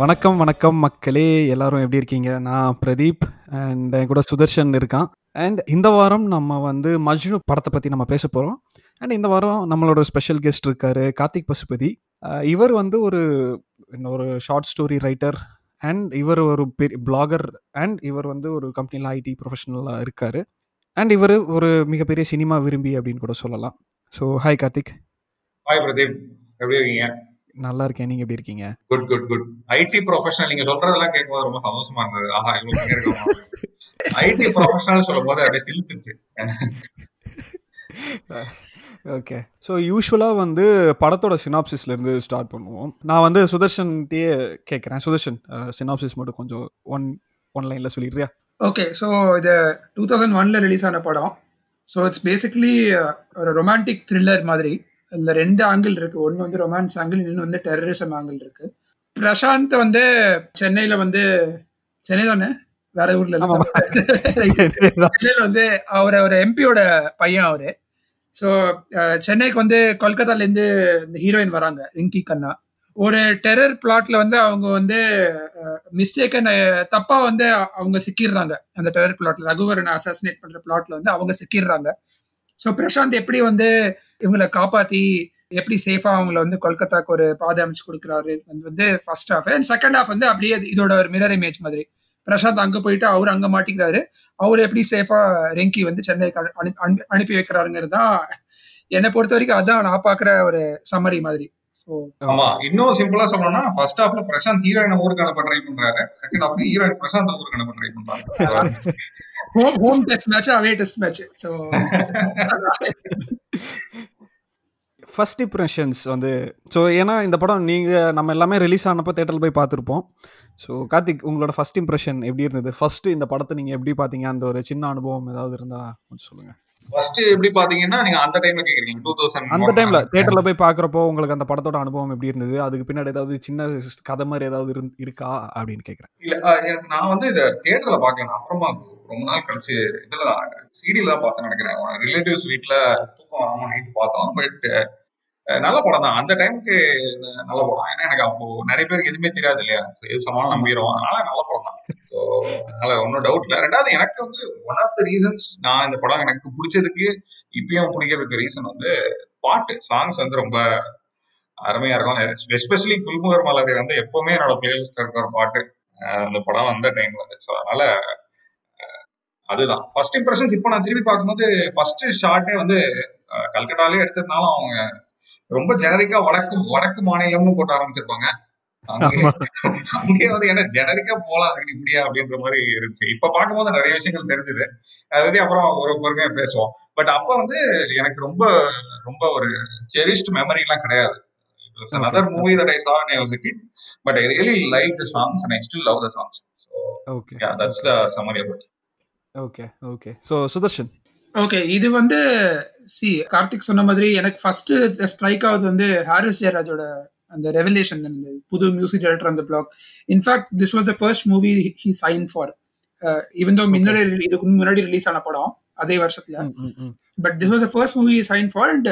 வணக்கம் வணக்கம் மக்களே. எல்லாரும் எப்படி இருக்கீங்க? நான் பிரதீப் அண்ட் என் கூட சுதர்ஷன் இருக்கான். அண்ட் இந்த வாரம் நம்ம வந்து மஜ்னு படத்தை பற்றி நம்ம பேச போகிறோம் அண்ட் இந்த வாரம் நம்மளோட ஸ்பெஷல் கெஸ்ட் இருக்காரு கார்த்திக் பசுபதி. இவர் வந்து ஒரு ஒரு ஷார்ட் ஸ்டோரி ரைட்டர் அண்ட் இவர் ஒரு பெரிய பிளாகர் அண்ட் இவர் வந்து ஒரு கம்பெனியில் ஐடி ப்ரொஃபஷனலாக இருக்கார். அண்ட் இவர் ஒரு மிகப்பெரிய சினிமா விரும்பி அப்படின்னு கூட சொல்லலாம். So hi Karthik. Hi Pradeep. எப்படி இருக்கீங்க? நல்லா இருக்கேன். நீங்கள் எப்படி இருக்கீங்க? Good good good IT professional நீங்க சொல்றதெல்லாம் கேட்கும்போது ரொம்ப சந்தோஷமா இருந்தது. ஆஹா இவ்வளவு இருக்கோம் ஐடி ப்ரொஃபஷனல் சொல்லும் போது அப்படியே சிலுத்துருச்சு ஓகே ஸோ யூஸ்வலாக வந்து படத்தோட சினாப்சிஸ்லேருந்து ஸ்டார்ட் பண்ணுவோம். நான் வந்து சுதர்ஷன்கிட்டயே கேட்குறேன். சுதர்ஷன் சினாப்சிஸ் மட்டும் கொஞ்சம் ஒன் ஒன் லைனில் சொல்லிடுறியா? ஓகே ஸோ இது டூ தௌசண்ட் ஒன்ல ரிலீஸ் ஆன படம். ஸோ இட்ஸ் பேசிக்லி ஒரு ரொமான்டிக் த்ரில்லர் மாதிரி. இதில் ரெண்டு ஆங்கிள் இருக்கு. ஒன்று வந்து ரொமான்ஸ் ஆங்கிள் இன்னொன்று வந்து டெரரிசம் ஆங்கிள் இருக்கு. பிரசாந்த் வந்து சென்னையில வந்து சென்னை தானே? வேற ஊர்ல. சென்னையில வந்து அவர் ஒரு எம்பியோட பையன் அவரு. ஸோ சென்னைக்கு வந்து கொல்கத்தால இருந்து இந்த ஹீரோயின் வராங்க ரிங்கி கண்ணா. ஒரு டெரர் பிளாட்ல வந்து அவங்க வந்து மிஸ்டேக்கன் தப்பா வந்து அவங்க சிக்கிடுறாங்க. அந்த டெரர் பிளாட்ல ரகுவரனை அசாசினேட் பண்ற பிளாட்ல வந்து அவங்க சிக்கிடுறாங்க. ஸோ பிரசாந்த் எப்படி வந்து இவங்களை காப்பாத்தி எப்படி சேஃபா அவங்கள வந்து கொல்கத்தாக்கு ஒரு பாதை அமைச்சு கொடுக்குறாரு. அது வந்து first half and second half வந்து அப்படியே இதோட ஒரு மிரர் இமேஜ் மாதிரி. பிரசாந்த் அங்க போயிட்டு அவர் அங்க மாட்டிக்கிறாரு. அவர் எப்படி சேஃபா ரெங்கி வந்து சென்னைக்கு அனு- அனு- அனு- அனுப்பி வைக்கிறாருங்கிறது தான் என்னை பொறுத்த வரைக்கும் அதான் நான் பாக்குற ஒரு சம்மரி மாதிரி. ஆமா. இன்னும் சிம்பிளா சொல்லணும்னா ஃபர்ஸ்ட் ஹாஃப்ல பிரசாந்த் ஹீரோயின் ஊருக்கு அனுப்ப ட்ரை பண்றாரு செகண்ட் ஹாஃப்ல ஹீரோயின் பிரசாந்த் ஊருக்கு அனுப்ப ட்ரை பண்றாங்க home test match away test match so first impressions வந்து ஸோ ஏன்னா இந்த படம் நீங்கள் நம்ம எல்லாமே ரிலீஸ் ஆனப்போ தேட்டரில் போய் பார்த்துருப்போம். ஸோ கார்த்திக் உங்களோட ஃபர்ஸ்ட் இம்ப்ரெஷன் எப்படி இருந்தது? ஃபர்ஸ்ட் இந்த படத்தை நீங்கள் எப்படி பார்த்தீங்க? அந்த ஒரு சின்ன அனுபவம் ஏதாவது இருந்தால் கொஞ்சம் சொல்லுங்கள் ஃபர்ஸ்ட் எப்படி பாத்தீங்கன்னா நீங்க அந்த டைம்ல கேக்குறீங்க டூ தௌசண்ட் அந்த டைமில் தேட்டரில் போய் பார்க்குறப்போ உங்களுக்கு அந்த படத்தோட அனுபவம் எப்படி இருந்தது? அதுக்கு பின்னாடி ஏதாவது சின்ன கதை மாதிரி ஏதாவது இருக்கா? அப்படின்னு கேட்குறேன் இல்ல நான் வந்து இத தியேட்டர்ல பாக்கல அப்புறமா ரொம்ப நாள் கழிச்சு இதுல சிடில தான் பார்த்தேன் நினைக்கிறேன். ரிலேட்டிவ்ஸ் வீட்ல தூக்கம் வராம நைட் பார்த்தோம். பட் நல்ல படம் தான். அந்த டைமுக்கு நல்ல படம். ஏன்னா எனக்கு அப்போ நிறைய பேருக்கு எதுவுமே தெரியாது இல்லையா? So, எது சமாளம் நம்பிடுவோம் அதனால நல்ல படம் தான். ஸோ அதனால ஒன்றும் டவுட் இல்லை. ரெண்டாவது எனக்கு வந்து ஒன் ஆஃப் த ரீசன்ஸ் நான் இந்த படம் எனக்கு பிடிச்சதுக்கு இப்பயும் பிடிக்கிறதுக்கு ரீசன் வந்து பாட்டு. சாங்ஸ் வந்து ரொம்ப அருமையா இருக்கும். எஸ்பெஷலி புல்முகர் மலரை வந்து எப்பவுமே என்னோட பிளேலிஸ்ட் இருக்கிற பாட்டு அந்த படம் வந்த டைம் வந்து. ஸோ அதனால அதுதான். ஃபர்ஸ்ட் இம்ப்ரெஷன்ஸ் இப்போ நான் திரும்பி பார்க்கும்போது ஃபர்ஸ்ட் ஷார்ட்டே வந்து கல்கட்டாலே எடுத்திருந்தாலும் அவங்க ரொம்ப ஜெனரிக்கா வடக்கு வடக்கு மாநிலம்னு போட்டு ஆரம்பிச்சிருப்பாங்க. அங்கே வந்து என்ன ஜெனரிக்கா போலாம் அதுக்கு இப்படியா அப்படின்ற மாதிரி இருந்துச்சு. இப்ப பார்க்கும்போது நிறைய விஷயங்கள் தெரிஞ்சுது. அதை பத்தி அப்புறம் ஒரு பொறுமையா பேசுவோம். பட் அப்ப வந்து எனக்கு ரொம்ப ரொம்ப ஒரு செரிஸ்ட் மெமரி எல்லாம் கிடையாது another movie that I I was a kid but I really like the songs and I still love the songs. So okay that's the summary about it. Okay okay so Sudarshan okay இது வந்து C Karthik சொன்ன மாதிரி எனக்கு first strike ஆகுது வந்து Harris ஜெயராஜோட அந்த revelation அந்த புது மியூசிக் டைரக்டர் அந்த black in fact this was the first movie he sign for even though முன்னாடி இதுக்கு முன்னாடி ரிலீஸ் ஆன படம் அதே வருஷத்துல. But this was the first movie sign for and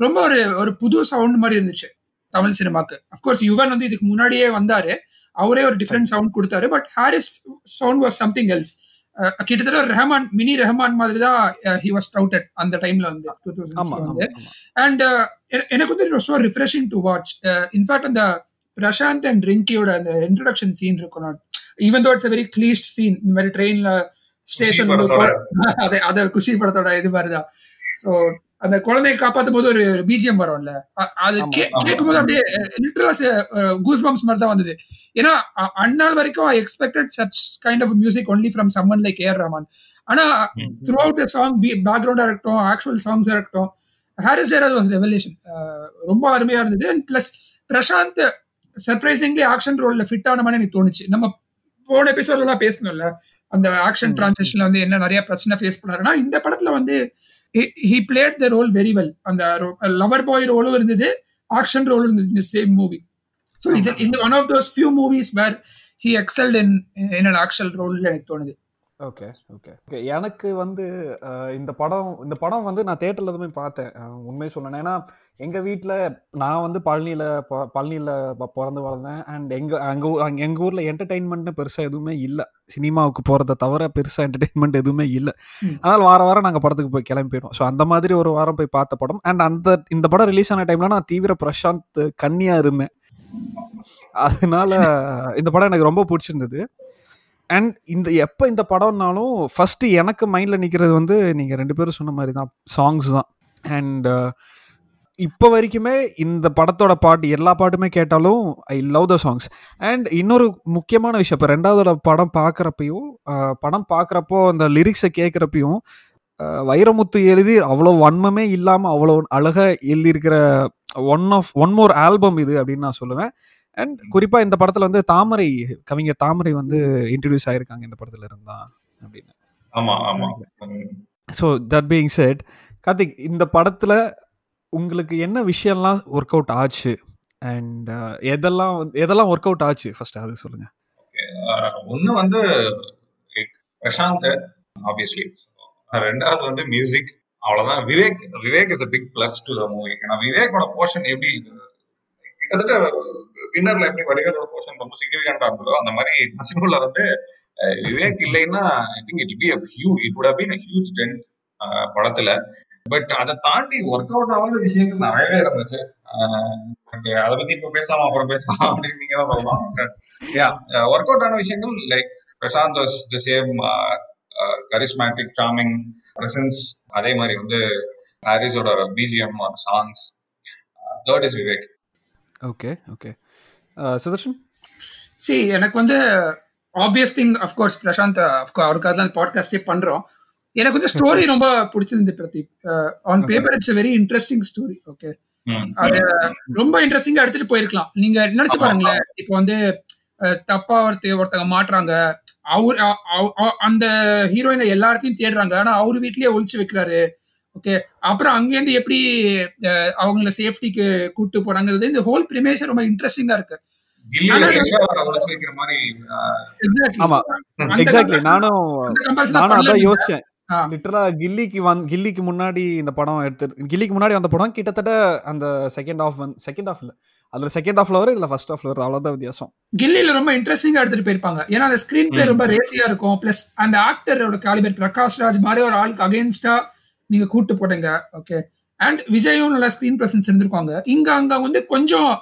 ரொம்ப ஒரு ஒரு புது சவுண்ட் மாதிரி இருந்துச்சு தமிழ் சினிமாக்கு. அஃப்கோர்ஸ் யுவன் வந்து இதுக்கு முன்னாடியே வந்தாரு. அவரே ஒரு டிஃப்ரெண்ட் சவுண்ட் கொடுத்தாரு but Harris sound was something else கிட்டத்தட்ட ரெஹமான் மினி ரெஹமான் மாதிரி தான் ஹி வாஸ் ஸ்டவுட்டட் அந்த டைம்ல வந்து டூ தௌசண்ட் வந்து. அண்ட் எனக்கு வந்து so refreshing to watch in fact அந்த பிரசாந்த் அண்ட் ரிங்கியோட அந்த இன்ட்ரடக்ஷன் சீன் இருக்கும். Even though it's very cliched scene இந்த மாதிரி ட்ரெயின்ல ஸ்டேஷன். அதை அதை குஷி படத்தோட இது மாதிரிதான். ஸோ அந்த குழந்தையை காப்பாத்தும் போது ஒரு பிஜிஎம் வரும்ல. அது ஆமா, கே- ஆமா. கேட்கும்போது அப்படியே லிட்டரலா கூஸ் பம்ப்ஸ் மாதிரி தான் வந்தது. ஏன்னா அந்நாள் வரைக்கும் I expected such kind of music only from someone like A R Rahman ஆனா த்ரூ அவுட் சாங் பேக்ரவுண்டா இருக்கட்டும் ஆக்சுவல் சாங்ஸா இருக்கட்டும் ஹாரிஸ் ஜெயராஜ் வாஸ் ரெவல்யூஷன் ரொம்ப அருமையா இருந்தது. And plus Prashanth surprisingly action ரோல்ல fit ஆன மாதிரி எனக்கு தோணுச்சு. நம்ம போன எபிசோட்ல பேசணும்ல அந்த ஆக்ஷன். டிரான்சிஷன்ல வந்து என்ன நிறைய பிரச்சனை ஃபேஸ் பண்ணாருன்னா இந்த படத்துல வந்து he played the role very well அந்த லவர் பாய் ரோலும் இருந்தது. ஆக்ஷன் ரோலும் இருந்தது. இந்த சேம் மூவி ஸோ இது இந்த one of those few movies where he excelled in in an action role எனக்கு தோணுது. ஓகே ஓகே ஓகே எனக்கு வந்து அஹ், இந்த படம் இந்த படம் வந்து நான் தேட்டரில் எதுவுமே பார்த்தேன். உண்மையை சொல்லணும் ஏன்னா எங்கள் வீட்டில் நான் வந்து பழனியில் பழனியில் பிறந்து வளர்ந்தேன். அண்ட் எங்கள் அங்கே அங்கே எங்கள் ஊரில் என்டர்டெயின்மெண்ட்னு பெருசாக எதுவுமே இல்லை. சினிமாவுக்கு போகிறத தவிர பெருசாக என்டர்டெயின்மெண்ட் எதுவுமே இல்லை. அதனால் வாரம் வாரம் நாங்கள் படத்துக்கு போய் கிளம்பி போயிடுவோம் ஸோ அந்த மாதிரி ஒரு வாரம் போய் பார்த்த படம். அண்ட் அந்த இந்த படம் ரிலீஸ் ஆன டைமில் நான் தீவிர பிரசாந்த் கன்னியாக இருந்தேன். அதனால இந்த படம் எனக்கு ரொம்ப பிடிச்சிருந்தது. அண்ட் இந்த எப்போ இந்த படம்னாலும் ஃபர்ஸ்ட் எனக்கு மைண்டில் நிற்கிறது வந்து நீங்கள் ரெண்டு பேரும் சொன்ன மாதிரி தான் சாங்ஸ் தான். அண்ட் இப்போ வரைக்குமே இந்த படத்தோட பாட்டு எல்லா பாட்டுமே கேட்டாலும் I love the songs and இன்னொரு முக்கியமான விஷயம் இப்போ ரெண்டாவதோட படம் பார்க்குறப்பையும் படம் பார்க்குறப்போ அந்த லிரிக்ஸை கேட்குறப்பையும் வைரமுத்து எழுதி அவ்வளோ வன்மமே இல்லாமல் அவ்வளோ அழகாக எழுதியிருக்கிற one of one more album இது அப்படின்னு நான் சொல்லுவேன். அண்ட் குறிப்பாக இந்த படத்தில் வந்து தாமரை கவிஞர் தாமரை வந்து இன்ட்ரடியூஸ் ஆகிருக்காங்க இந்த படத்தில் இருந்தா அப்படின்னு. ஆமா ஆமா. ம். So that being said Karthik இந்த படத்தில் உங்களுக்கு என்ன விஷயம்லாம் ஒர்க் அவுட் ஆச்சு? அண்ட் uh, எதெல்லாம் வந்து- எதெல்லாம் ஒர்க் அவுட் ஆச்சு? ஃபர்ஸ்ட் அது சொல்லுங்க. Uh, ஒன்று வந்து பிரசாந்த் ஆப்வியஸ்லி ரெண்டாவது வந்து மியூசிக் அவ்வளவுதான். Vivek Vivek is a big plus to the movie ஏன்னா விவேக்கோட போர்ஷன் எப்படி இது கிட்டத்தட்ட வின்னர்ல எப்படி வடிகளோட போர்ஷன் ரொம்ப சிக்னிஃபிகண்டா இருந்ததோ அந்த மாதிரி மஜ்னுல வந்து விவேக் இல்லைன்னா I think it be a huge it would have been a huge படத்துல. பட் அதை தாண்டி ஒர்க் அவுட் ஆகாத விஷயங்கள் நிறையவே இருந்துச்சு. அதை பத்தி இப்ப பேசலாமா அப்புறம் பேசலாம் அப்படின்னு நீங்க தான் சொல்லலாம் யா ஒர்க் அவுட் ஆன விஷயங்கள் like Prashanth was the same charismatic charming presence அதே மாதிரி வந்து ஹாரிஸோட BGM songs third is Vivek okay okay Sudarshan? See எனக்கு வந்து obvious thing of course Prashanth of course அவருக்காக தான் பாட்காஸ்டே பண்றோம். எனக்கு வந்து ஸ்டோரி ரொம்ப பிடிச்சிருந்து Pradeep. On. Paper it's very interesting story okay. அது ரொம்ப இன்ட்ரெஸ்டிங்கா எடுத்துட்டு போயிருக்கலாம். நீங்க நினைச்சு. பாருங்களேன் இப்போ வந்து தப்பா ஒருத்த ஒருத்தங்க மாட்டுறாங்க அவர் அந்த ஹீரோயினை எல்லாத்தையும் தேடுறாங்க ஆனா அவர் வீட்லயே ஒளிச்சு வைக்கிறாரு ஓகே அப்புறம் அங்கேருந்து எப்படி அஹ், அவங்கள சேஃப்டிக்கு கூட்டு போறாங்கிறது இந்த ஹோல் பிரிமேஷன் ரொம்ப இன்ட்ரெஸ்டிங்கா இருக்கு. நானும் நானும் அதான் யோசிச்சேன். லிட்டரலா கில்லிக்கு வந் கில்லிக்கு முன்னாடி இந்த படம் எடுத்து கில்லிக்கு முன்னாடி வந்த படம் கிட்டத்தட்ட அந்த செகண்ட் ஆஃப் வந்து செகண்ட் ஆஃப் இல்ல. அதுல செகண்ட் ஆஃப்ல வரும் இதுல ஃபர்ஸ்ட் ஆஃப்ல வருது அவ்வளவுதான் வித்தியாசம். கில்லில ரொம்ப இன்ட்ரெஸ்டிங்கா எடுத்துட்டு போயிருப்பாங்க. ஏன்னா அந்த ஸ்கிரீன் பிளே. ரொம்ப ரேசியா இருக்கும். பிளஸ் அந்த ஆக்டரோட காலிபர் பிரகாஷ் ராஜ் மாதிரி ஒரு ஆளுக்கு அகைன்ஸ்டா நீங்க கூட்டு போட்டீங்க ஓகே அண்ட் விஜயும் நல்லா ஸ்கிரீன் பிரசன்ஸ் இருந்திருக்காங்க. இங்க அங்க வந்து கொஞ்சம்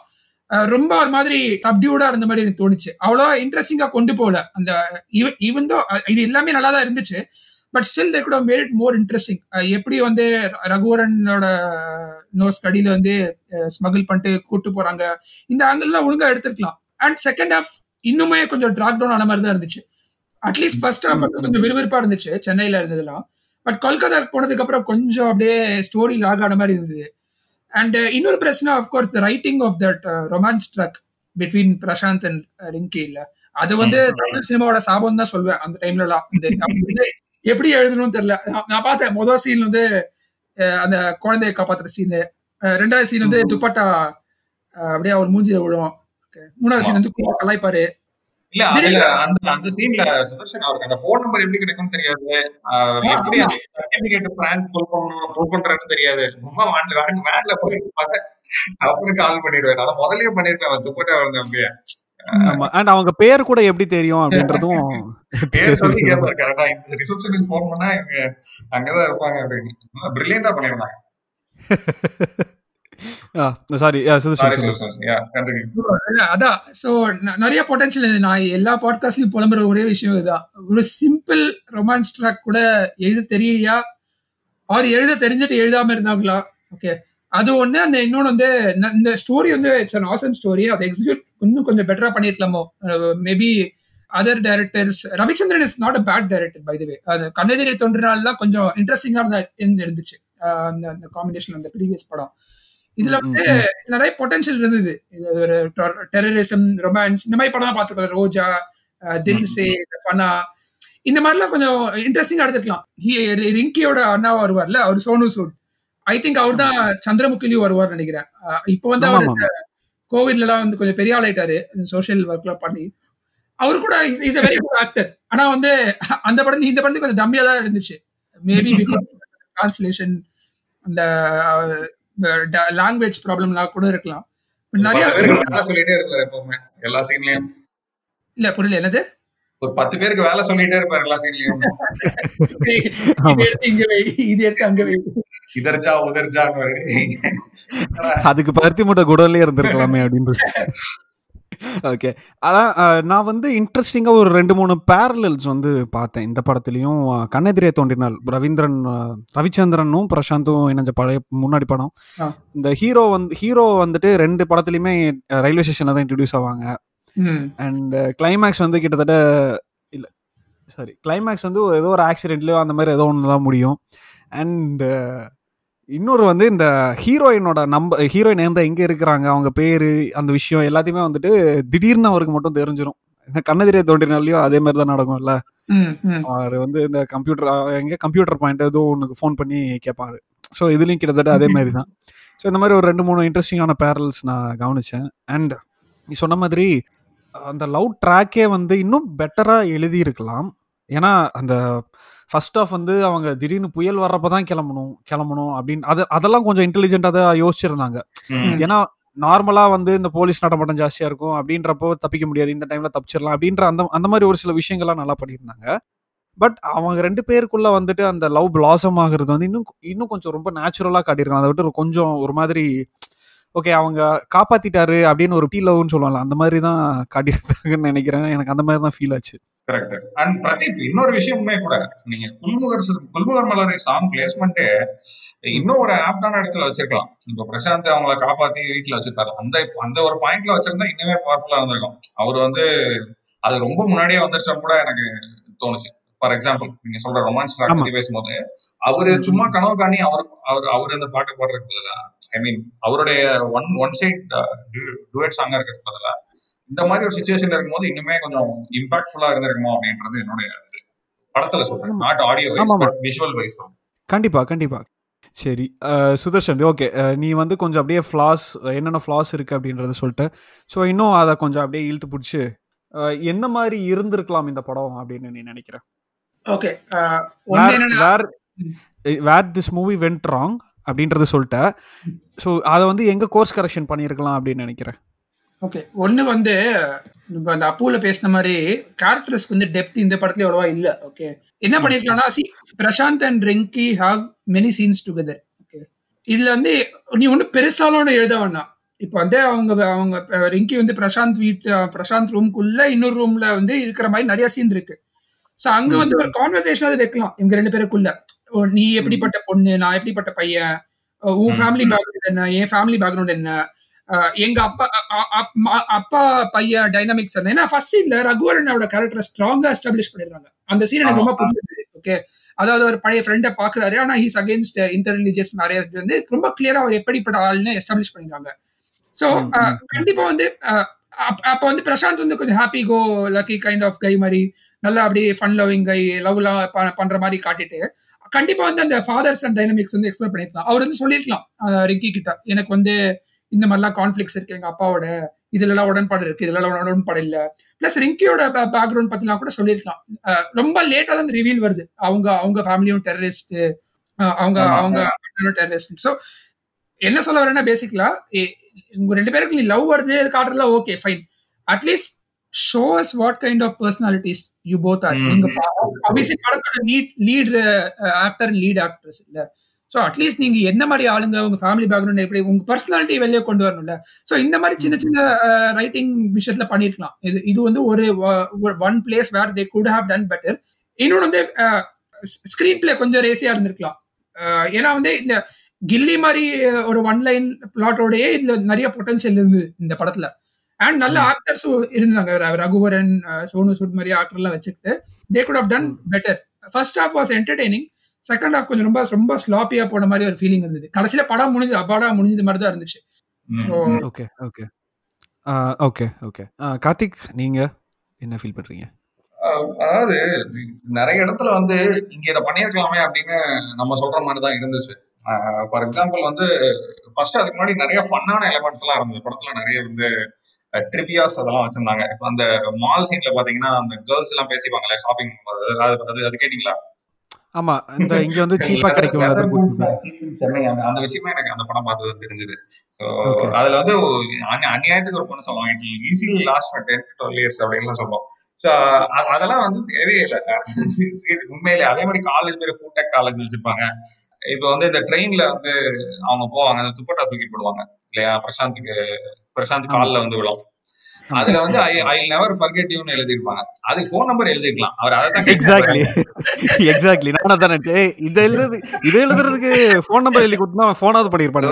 ரொம்ப ஒரு மாதிரி சப்டியூடா இருந்த மாதிரி எனக்கு தோணுச்சு. அவ்வளோ இன்ட்ரெஸ்டிங்கா கொண்டு போகல. அந்த ஈவன் தோ இது எல்லாமே நல்லா தான் இருந்துச்சு. But still they could made it more interesting எப்படி வந்து ரகுவரனோட நோஸ் கடியில வந்து ஸ்மகிள் பண்ணிட்டு கூட்டு போறாங்க. இந்த ஆங்கிள்லாம் ஒழுங்கா எடுத்திருக்கலாம். அண்ட் செகண்ட் ஹாஃப் இன்னுமே கொஞ்சம் ட்ராக் டவுன் ஆன மாதிரி தான் இருந்துச்சு. அட்லீஸ்ட் ஃபர்ஸ்ட் ஹாஃப் கொஞ்சம் விறுவிறுப்பா இருந்துச்சு சென்னையில இருந்ததுலாம் பட் கொல்கத்தா போனதுக்கு அப்புறம் கொஞ்சம் அப்படியே ஸ்டோரி லாக் ஆன மாதிரி இருந்தது. அண்ட் இன்னொரு பிரச்சனை of course the writing of that romance track between Prashanth and Rinki இல்ல. அது வந்து. தமிழ் சினிமாவோட சாபம் தான் சொல்வேன். அந்த டைம்ல எல்லாம் எப்படி எழுதணும்னு தெரியல. நான் பார்த்தேன். முதல் சீன் வந்து அந்த குழந்தையை காப்பாத்துற சீன் ரெண்டாவது சீன் வந்து. துப்பட்டா அப்படியே அவர் மூஞ்சில விழும். மூணாவது சீன் வந்து கலாய்ப்பாரு. இல்ல அதுல அந்த அந்த சீன்ல சுதர்ஷன் அவருக்கு அந்த போன் நம்பர் எப்படி கிடைக்கும்னு தெரியாது. எப்படி. சர்டிபிகேட் பிரான்ஸ் புல் பண்ணணும் புல் பண்றதுன்னு தெரியாது. சும்மா வேன் வேன் வேன்ல போயிட்டு பார்த்தேன். அப்படின்னு கால் பண்ணிடுவேன். நான் முதல்லயே பண்ணிருப்பேன். அவன் துப்பட்டா வந்து அப்படியே. ஆமா அண்ட் அவங்க பேர் கூட எப்படி தெரியும் அப்படின்றதும் பேர் சொல்லி கேட்பாரு கரெக்டா இந்த ரிசப்ஷனுக்கு போன் பண்ணா இவங்க அங்கதான் இருப்பாங்க அப்படின்னு. பிரில்லியண்டா பண்ணிருந்தாங்க சாரி அதான். சோ நிறைய பொட்டன்ஷியல் நான் எல்லா பாட்காஸ்ட்லயும் புலம்புற ஒரே விஷயம் இதுதான். ஒரு சிம்பிள் ரொமான்ஸ் ட்ராக் கூட எழுத தெரியலையா? அவர் எழுத தெரிஞ்சுட்டு எழுதாம இருந்தாங்களா? ஓகே அது ஒண்ணு அந்த இன்னொன்னு வந்து இந்த ஸ்டோரி வந்து இட்ஸ் அன் ஆசம் ஸ்டோரி அதை எக்ஸிக்யூட் இன்னும் கொஞ்சம் பெட்டரா பண்ணிருக்கலாமோ? Maybe other directors Ravichandran is not a bad director by the way கண்ணெதிரை தோன்றினாலாம் கொஞ்சம் இன்ட்ரெஸ்டிங்கா இருந்தா இருந்து- இருந்துச்சு. அந்த அந்த காம்பினேஷன் அந்த ப்ரீவியஸ் படம். இதுல வந்து நிறைய பொட்டன்ஷியல் இருந்தது. ஒரு டெரரிசம் ரொமான்ஸ் இந்த மாதிரி படம் பார்த்துருக்கோம் ரோஜா அஹ் தில் ம். சே ஃபனா இந்த மாதிரிலாம் கொஞ்சம் இன்ட்ரெஸ்டிங்கா எடுத்துக்கலாம் ரிங்கியோட அண்ணா வருவார்ல அவர் சோனு சூட் ஐ திங்க் அவர் தான் சந்திரமுகிலையும் வருவார் நினைக்கிறேன். இப்போ வந்து அவர் கோவிட்ல எல்லாம் வந்து கொஞ்சம் பெரிய ஆளாயிட்டாரு. சோஷியல் ஒர்க்லாம் பண்ணி. அவர் கூட is a very good actor ஆனா வந்து அந்த படம் இந்த படத்துக்கு கொஞ்சம் டம்மியா தான் இருந்துச்சு. மேபி டிரான்ஸ்லேஷன் அந்த லாங்குவேஜ் ப்ராப்ளம்லாம் கூட இருக்கலாம். நிறைய சொல்லிட்டே இருப்பாரு எப்பவுமே. எல்லா சீன்லயும் இல்ல புரியல. என்னது? ஒரு பத்து பேருக்கு வேலை சொல்லிட்டே இருப்பாரு எல்லா சீன்லயும் இது எடுத்து இங்க வை இது எடுத்து அங்க வை. இதர்ஜா உதர்ஜான்னு அதுக்கு பருத்தி மூட்டை குடோன்லயே இருந்திருக்கலாமே அப்படின்றது ஓகே ஆனால் நான் வந்து இன்ட்ரெஸ்டிங்காக ஒரு ரெண்டு மூணு பேரலல்ஸ் வந்து பார்த்தேன். இந்த படத்துலையும் கண்ணெதிரே தோன்றினால் ரவீந்திரன் ரவிச்சந்திரனும் பிரசாந்தும் இணைஞ்ச பழைய முன்னாடி படம். இந்த ஹீரோ வந்து ஹீரோ வந்துட்டு ரெண்டு படத்துலையுமே ரயில்வே ஸ்டேஷனில் தான் இன்ட்ரடியூஸ் ஆவாங்க. அண்ட் கிளைமேக்ஸ் வந்து கிட்டத்தட்ட இல்லை. சாரி கிளைமேக்ஸ் வந்து ஏதோ ஒரு ஆக்சிடென்ட்லையோ அந்த மாதிரி ஏதோ ஒன்று தான் முடியும். அண்ட் இன்னொரு வந்து இந்த ஹீரோயினோட நம்ப ஹீரோயின் எந்த எங்கே இருக்கிறாங்க அவங்க பேர் அந்த விஷயம் எல்லாத்தையுமே வந்துட்டு திடீர்னு அவருக்கு மட்டும் தெரிஞ்சிடும் இந்த கண்ணதிரியை தோன்றினாலையும் அதே மாதிரி தான் நடக்கும்ல. அவர் வந்து இந்த கம்ப்யூட்டர் எங்கே கம்ப்யூட்டர் பாயிண்ட் ஏதோ ஒன்றுக்கு ஃபோன் பண்ணி கேட்பாரு ஸோ இதுலேயும் கிட்டத்தட்ட அதே மாதிரி தான். ஸோ இந்த மாதிரி ஒரு ரெண்டு மூணு இன்ட்ரெஸ்டிங்கான பேரல்ஸ் நான் கவனித்தேன் அண்ட் நீ சொன்ன மாதிரி அந்த லவ் ட்ராக்கே வந்து இன்னும் பெட்டராக எழுதியிருக்கலாம். ஏன்னா அந்த ஃபர்ஸ்ட் ஆஃப் வந்து அவங்க திடீர்னு புயல் வர்றப்ப தான் கிளம்பணும் கிளம்பணும் அப்படின்னு அது அதெல்லாம் கொஞ்சம் இன்டெலிஜென்ட்டாக தான் யோசிச்சிருந்தாங்க. ஏன்னா நார்மலாக வந்து இந்த போலீஸ் நடமாட்டம் ஜாஸ்தியாக இருக்கும் அப்படின்றப்போ தப்பிக்க முடியாது இந்த டைமில் தப்பிச்சிடலாம் அப்படின்ற அந்த அந்த மாதிரி ஒரு சில விஷயங்கள்லாம் நல்லா பண்ணியிருந்தாங்க. பட் அவங்க ரெண்டு பேருக்குள்ள வந்துட்டு அந்த லவ் பிளாசம் ஆகுறது வந்து இன்னும் இன்னும் கொஞ்சம் ரொம்ப நேச்சுரலாக காட்டியிருக்காங்க அதை விட்டு கொஞ்சம் ஒரு மாதிரி ஓகே அவங்க காப்பாத்திட்டாரு அப்படின்னு ஒரு டீ லவ்னு சொல்லுவாங்க அந்த மாதிரி தான் காட்டியிருந்தாங்கன்னு நினைக்கிறேன். எனக்கு அந்த மாதிரி தான் ஃபீல் ஆச்சு. கரெக்ட் அண்ட் பிரதீப் இன்னொரு விஷயமுமே கூட நீங்க குல்முகர் குல்முகர் மலரை சாங் பிளேஸ்மெண்ட்டே இன்னும் ஒரு ஆப் தான இடத்துல வச்சிருக்கலாம். இப்ப பிரசாந்த் அவங்கள காப்பாத்தி வீட்டுல வச்சிருக்காரு. அந்த அந்த ஒரு பாயிண்ட்ல வச்சிருந்தா இன்னுமே பவர்ஃபுல்லா இருந்திருக்கும். அவர் வந்து அது ரொம்ப முன்னாடியே வந்துருச்சோம் கூட எனக்கு தோணுச்சு. ஃபார் எக்ஸாம்பிள் நீங்க சொல்ற ரொமான்ஸ் ட்ராக் பத்தி பேசும்போது அவரு சும்மா கனவு காணி அவர் அவர் அவர் அந்த பாட்டு பாடுறதுக்கு பதிலா ஐ மீன் அவருடைய ஒன் ஒன் சைட் டூயட் சாங்கா இருக்கிறதுக்கு பதிலா இந்த மாதிரி ஒரு சுச்சுவேஷன் இருக்கும்போது இன்னுமே கொஞ்சம் இம்பாக்ட்ஃபுல்லா இருந்திருக்குமோ அப்படின்றது என்னுடைய படத்துல சொல்றேன். Not audio wise but visual wise கண்டிப்பா கண்டிப்பா. சரி சுதர்ஷன் ஓகே நீ வந்து கொஞ்சம் அப்படியே ஃப்ளாஸ் என்னென்ன ஃப்ளாஸ் இருக்கு அப்படின்றத சொல்லிட்டு. ஸோ இன்னும் அதை கொஞ்சம் அப்படியே இழுத்து பிடிச்சி எந்த மாதிரி இருந்திருக்கலாம் இந்த படம் அப்படின்னு நீ நினைக்கிறேன் okay where this movie went wrong அப்படின்றத சொல்லிட்டேன் ஸோ அதை வந்து எங்க கோர்ஸ் கரெக்ஷன் பண்ணியிருக்கலாம் அப்படின்னு நினைக்கிறேன். ஓகே ஒன்று வந்து இப்போ அந்த அப்பூவில் பேசின மாதிரி கேரக்டர்ஸ்க்கு வந்து டெப்த் இந்த படத்துல அவ்வளோவா இல்லை. ஓகே என்ன பண்ணிருக்கலாம்னா see Prashanth and Rinki have many scenes together okay இதுல வந்து நீ ஒன்றும் பெருசாலும் எழுத வேணாம். இப்போ வந்து அவங்க அவங்க ரிங்கி வந்து பிரசாந்த் வீட்டு பிரசாந்த் ரூம்குள்ள இன்னொரு ரூம்ல வந்து இருக்கிற மாதிரி நிறைய சீன் இருக்கு. ஸோ அங்க வந்து ஒரு கான்வர்சேஷன் வைக்கலாம் இவங்க ரெண்டு பேருக்குள்ள. நீ எப்படிப்பட்ட பொண்ணு? நான் எப்படிப்பட்ட பையன்? உன் ஃபேமிலி பேக்ரவுண்ட் என்ன? என் ஃபேமிலி பேக்ரவுண்ட் என்ன? எங்க அப்பா அப்பா பையன் டைனாமிக்ஸ் ஏன்னா ஃபர்ஸ்ட் சீன்ல ரகுவரனோட கேரக்டர் ஸ்ட்ராங்கா எஸ்டாப்ளிஷ் பண்ணிடுறாங்க. அந்த சீன் எனக்கு ரொம்ப பிடிச்சது ஓகே அதாவது ஒரு பழைய ஃப்ரெண்டை பாக்குறாரு. ஆனா he's against inter religious marriage வந்து ரொம்ப கிளியரா அவர் எப்படிப்பட்ட ஆள்னு எஸ்டாப்ளிஷ் பண்ணிடுறாங்க. ஸோ கண்டிப்பா வந்து அப்ப வந்து பிரசாந்த் வந்து கொஞ்சம் happy go lucky kind of guy மாதிரி நல்லா அப்படியே ஃபன் லவ்விங் கை லவ்லாம் பண்ற மாதிரி காட்டிட்டு கண்டிப்பா வந்து அந்த ஃபாதர்ஸ் அண்ட் டைனமிக்ஸ் வந்து எக்ஸ்ப்ளோர் பண்ணிருக்கலாம் அவர் வந்து சொல்லிருக்கலாம் ரிக்கி கிட்ட. எனக்கு வந்து இந்த மாதிரிலாம் கான்ஃபிளிக்ஸ் இருக்கு எங்க அப்பாவோட. இதுல எல்லாம் உடன்பாடு இருக்கு இதுல எல்லாம் உடன்பாடு இல்ல. பிளஸ் ரிங்கியோட பேக்ரவுண்ட் பத்திலாம் கூட சொல்லியிருக்கலாம். ரொம்ப லேட்டா தான் ரிவீல் வருது. அவங்க அவங்க ஃபேமிலியும் டெரரிஸ்ட் அவங்க அவங்க டெரரிஸ்ட் ஸோ என்ன சொல்ல வரேன்னா பேசிக்கலா உங்க ரெண்டு பேருக்கு நீ லவ் வருது காட்டுறதுல okay fine at least show us what kind of personalities you both are நீங்க ஆப்வியஸ்லி படத்தோட lead lead actor lead actress இல்ல. ஸோ அட்லீஸ்ட் நீங்க எந்த மாதிரி ஆளுங்க உங்க ஃபேமிலி பேக்ரவுண்ட் எப்படி உங்க பர்சனாலிட்டி வெளியே கொண்டு வரணும்ல. ஸோ இந்த மாதிரி சின்ன சின்ன ரைட்டிங் விஷயத்துல பண்ணிருக்கலாம். இது இது வந்து ஒரு one place where they could have done better இன்னொன்று வந்து ஸ்கிரீன் பிளே கொஞ்சம் ரேசியா இருந்திருக்கலாம். ஏன்னா வந்து இந்த கில்லி மாதிரி ஒரு ஒன் லைன் பிளாட்டோடயே இதுல நிறைய பொட்டன்சியல் இருந்தது இந்த படத்துல. அண்ட் நல்ல ஆக்டர்ஸும் இருந்தாங்க ரகுவரன் சோனு சுட் மாதிரி ஆக்டர்லாம் வச்சுக்கிட்டு. They could have done better first half was entertaining second half கொஞ்சம் ரொம்ப ரொம்ப ஸ்லாப்பியா போன மாதிரி ஒரு ஃபீலிங் இருந்தது. கடைசியில படம் முடிஞ்சு அப்பாடா முடிஞ்சது மாதிரி தான் இருந்துச்சு. Okay okay. Okay okay. Karthik நீங்க என்ன ஃபீல் பண்றீங்க? அதாவது நிறைய இடத்துல வந்து இங்க இதை பண்ணியிருக்கலாமே அப்படின்னு நம்ம சொல்ற மாதிரி தான் இருந்துச்சு. ஃபார் எக்ஸாம்பிள் வந்து ஃபர்ஸ்ட் அதுக்கு முன்னாடி நிறைய ஃபன்னான எலமெண்ட்ஸ் எல்லாம் இருந்தது. படத்துல நிறைய வந்து ட்ரிபியாஸ் அதெல்லாம் வச்சிருந்தாங்க. இப்போ அந்த மால் சீன்ல பாத்தீங்கன்னா அந்த கேர்ள்ஸ் எல்லாம் பேசிப்பாங்கல்ல ஷாப்பிங் அது அது கேட்டீங்களா? ஆமா இந்த இங்க வந்து சீப்பா கிடைக்கும் அந்த அந்த விஷயமா எனக்கு அந்த படம் பார்த்தது தெரிஞ்சது. Okay. அதுல வந்து அநியாயத்துக்கு ஒரு பொண்ணு சொல்லுவாங்க it easily last for ten twelve years அப்படின்னு சொல்லுவோம். ஸோ அதெல்லாம் வந்து தேவையே இல்லை. உண்மையிலே அதே மாதிரி காலேஜ் பேர் ஃபுட்டெக் காலேஜ் வச்சிருப்பாங்க. இப்போ வந்து இந்த ட்ரெயின்ல வந்து அவங்க போவாங்க அந்த துப்பட்டா தூக்கி போடுவாங்க. இல்லையா? பிரசாந்துக்கு பிரசாந்த். கால்ல வந்து விழும். அதுல வந்து ஐ ஐ நெவர் ஃபர்கெட் யூன்னு எழுதிருப்பாங்க அதுக்கு ஃபோன் நம்பர் எழுதிருக்கலாம் அவர் அதை தான் எக்ஸாக்ட்லி எக்ஸாக்ட்லி நினைச்சேன். ஏய், இதை எழுதுறது இதை எழுதுறதுக்கு ஃபோன் நம்பர் எழுதி கொடுத்தா ஃபோனாவது பண்ணிருப்பானு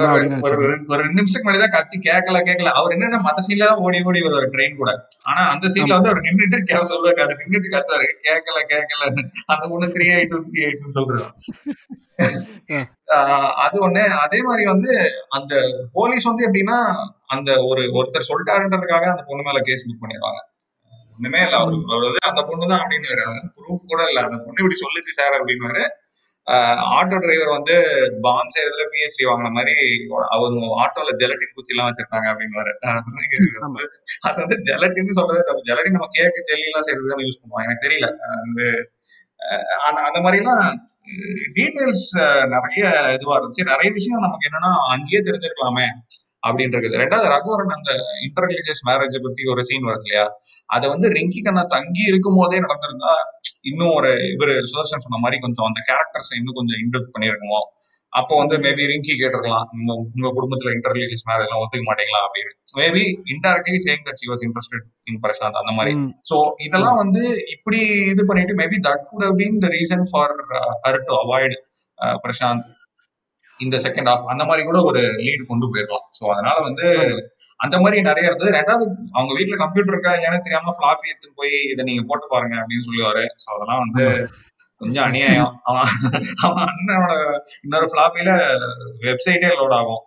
ஒரு ஒரு ரெண்டு நிமிஷத்துக்கு முன்னாடி தான் கத்தி கேட்கல கேட்கல. அவர் என்னன்னா மத்த சீன்ல தான் ஓடி ஓடி வருவார் ட்ரெயின் கூட. ஆனா அந்த சீன்ல. வந்து அவர் நின்னுட்டு கே சொல்லுவாரு அது நின்னுட்டு கத்துவாரு கேட்கல கேட்கலன்னு. அந்த பொண்ணு த்ரீ எயிட் த்ரீ எயிட்னு சொல்றாரு அது ஒண்ணு. அதே மாதிரி வந்து அந்த போலீஸ் வந்து எப்படின்னா அந்த ஒரு ஒருத்தர் சொல்லிட்டாருன்றதுக்காக அந்த பொண்ணு மேல கேஸ் புக் பண்ணிடுவாங்க. ஒண்ணுமே இல்ல. அவரு அந்த பொண்ணு தான் அப்படின்னு ப்ரூஃப் கூட இல்ல. அந்த பொண்ணு இப்படி சொல்லுச்சு சார் அப்படின்னு ஆட்டோ டிரைவர் வந்து பாம் செய்யறதுல பிஹெச்டி வாங்கின மாதிரி அவங்க ஆட்டோல ஜெலட்டின் குச்சி எல்லாம் வச்சிருக்காங்க அப்படின்னு. அது வந்து ஜெலட்டின் சொல்றது ஜெலட்டின் நம்ம கேக்கு ஜெல்லி எல்லாம் செய்யறது தான் யூஸ் பண்ணுவோம். எனக்கு தெரியல. வந்து அந்த அந்த டீட்டெயில்ஸ் நிறைய இதுவா இருந்துச்சு. நிறைய விஷயம் நமக்கு என்னன்னா அங்கேயே தெரிஞ்சிருக்கலாமே அப்படின்றது. ரெண்டாவது ரகுவரன் அந்த இன்டர் ரிலீஜியஸ் மேரேஜை பத்தி ஒரு சீன் வருது இல்லையா? அதை வந்து ரிங்கி கண்ணா தங்கி இருக்கும் போதே நடந்திருந்தா இன்னும் ஒரு இவர் சுதர்சன் சொன்ன மாதிரி கொஞ்சம் அந்த கேரக்டர்ஸ் இன்னும் கொஞ்சம் இன்டெக்ட் பண்ணியிருக்குமோ? அப்போ வந்து மேபி ரிங்கி கேட்டிருக்கலாம். உங்க குடும்பத்துல இன்டர் ரிலீஜியஸ் மேரேஜ் எல்லாம் ஒத்துக்க மாட்டீங்களா அப்படின்னு. Maybe indirectly saying that she was interested in Prashanth அந்த மாதிரி. சோ இதெல்லாம் வந்து இப்படி இது பண்ணிட்டு maybe that could have been the reason for her to avoid Prashanth இந்த செகண்ட் ஹாஃப் அந்த மாதிரி கூட ஒரு லீடு கொண்டு போயிருக்கலாம் சோ அதனால வந்து. அந்த மாதிரி நிறைய இருந்தது. ரெண்டாவது அவங்க வீட்ல கம்ப்யூட்டர் இருக்கா இல்லையானு தெரியாம ஃபிளாப்பி எடுத்துட்டு போய் இதை நீங்க போட்டு பாருங்க அப்படின்னு சொல்லுவாரு. சோ அதெல்லாம் வந்து. கொஞ்சம் அநியாயம். அவன் அவன் அண்ணனோட இன்னொரு ஃபிளாப்பில வெப்சைட்டே லோட் ஆகும்.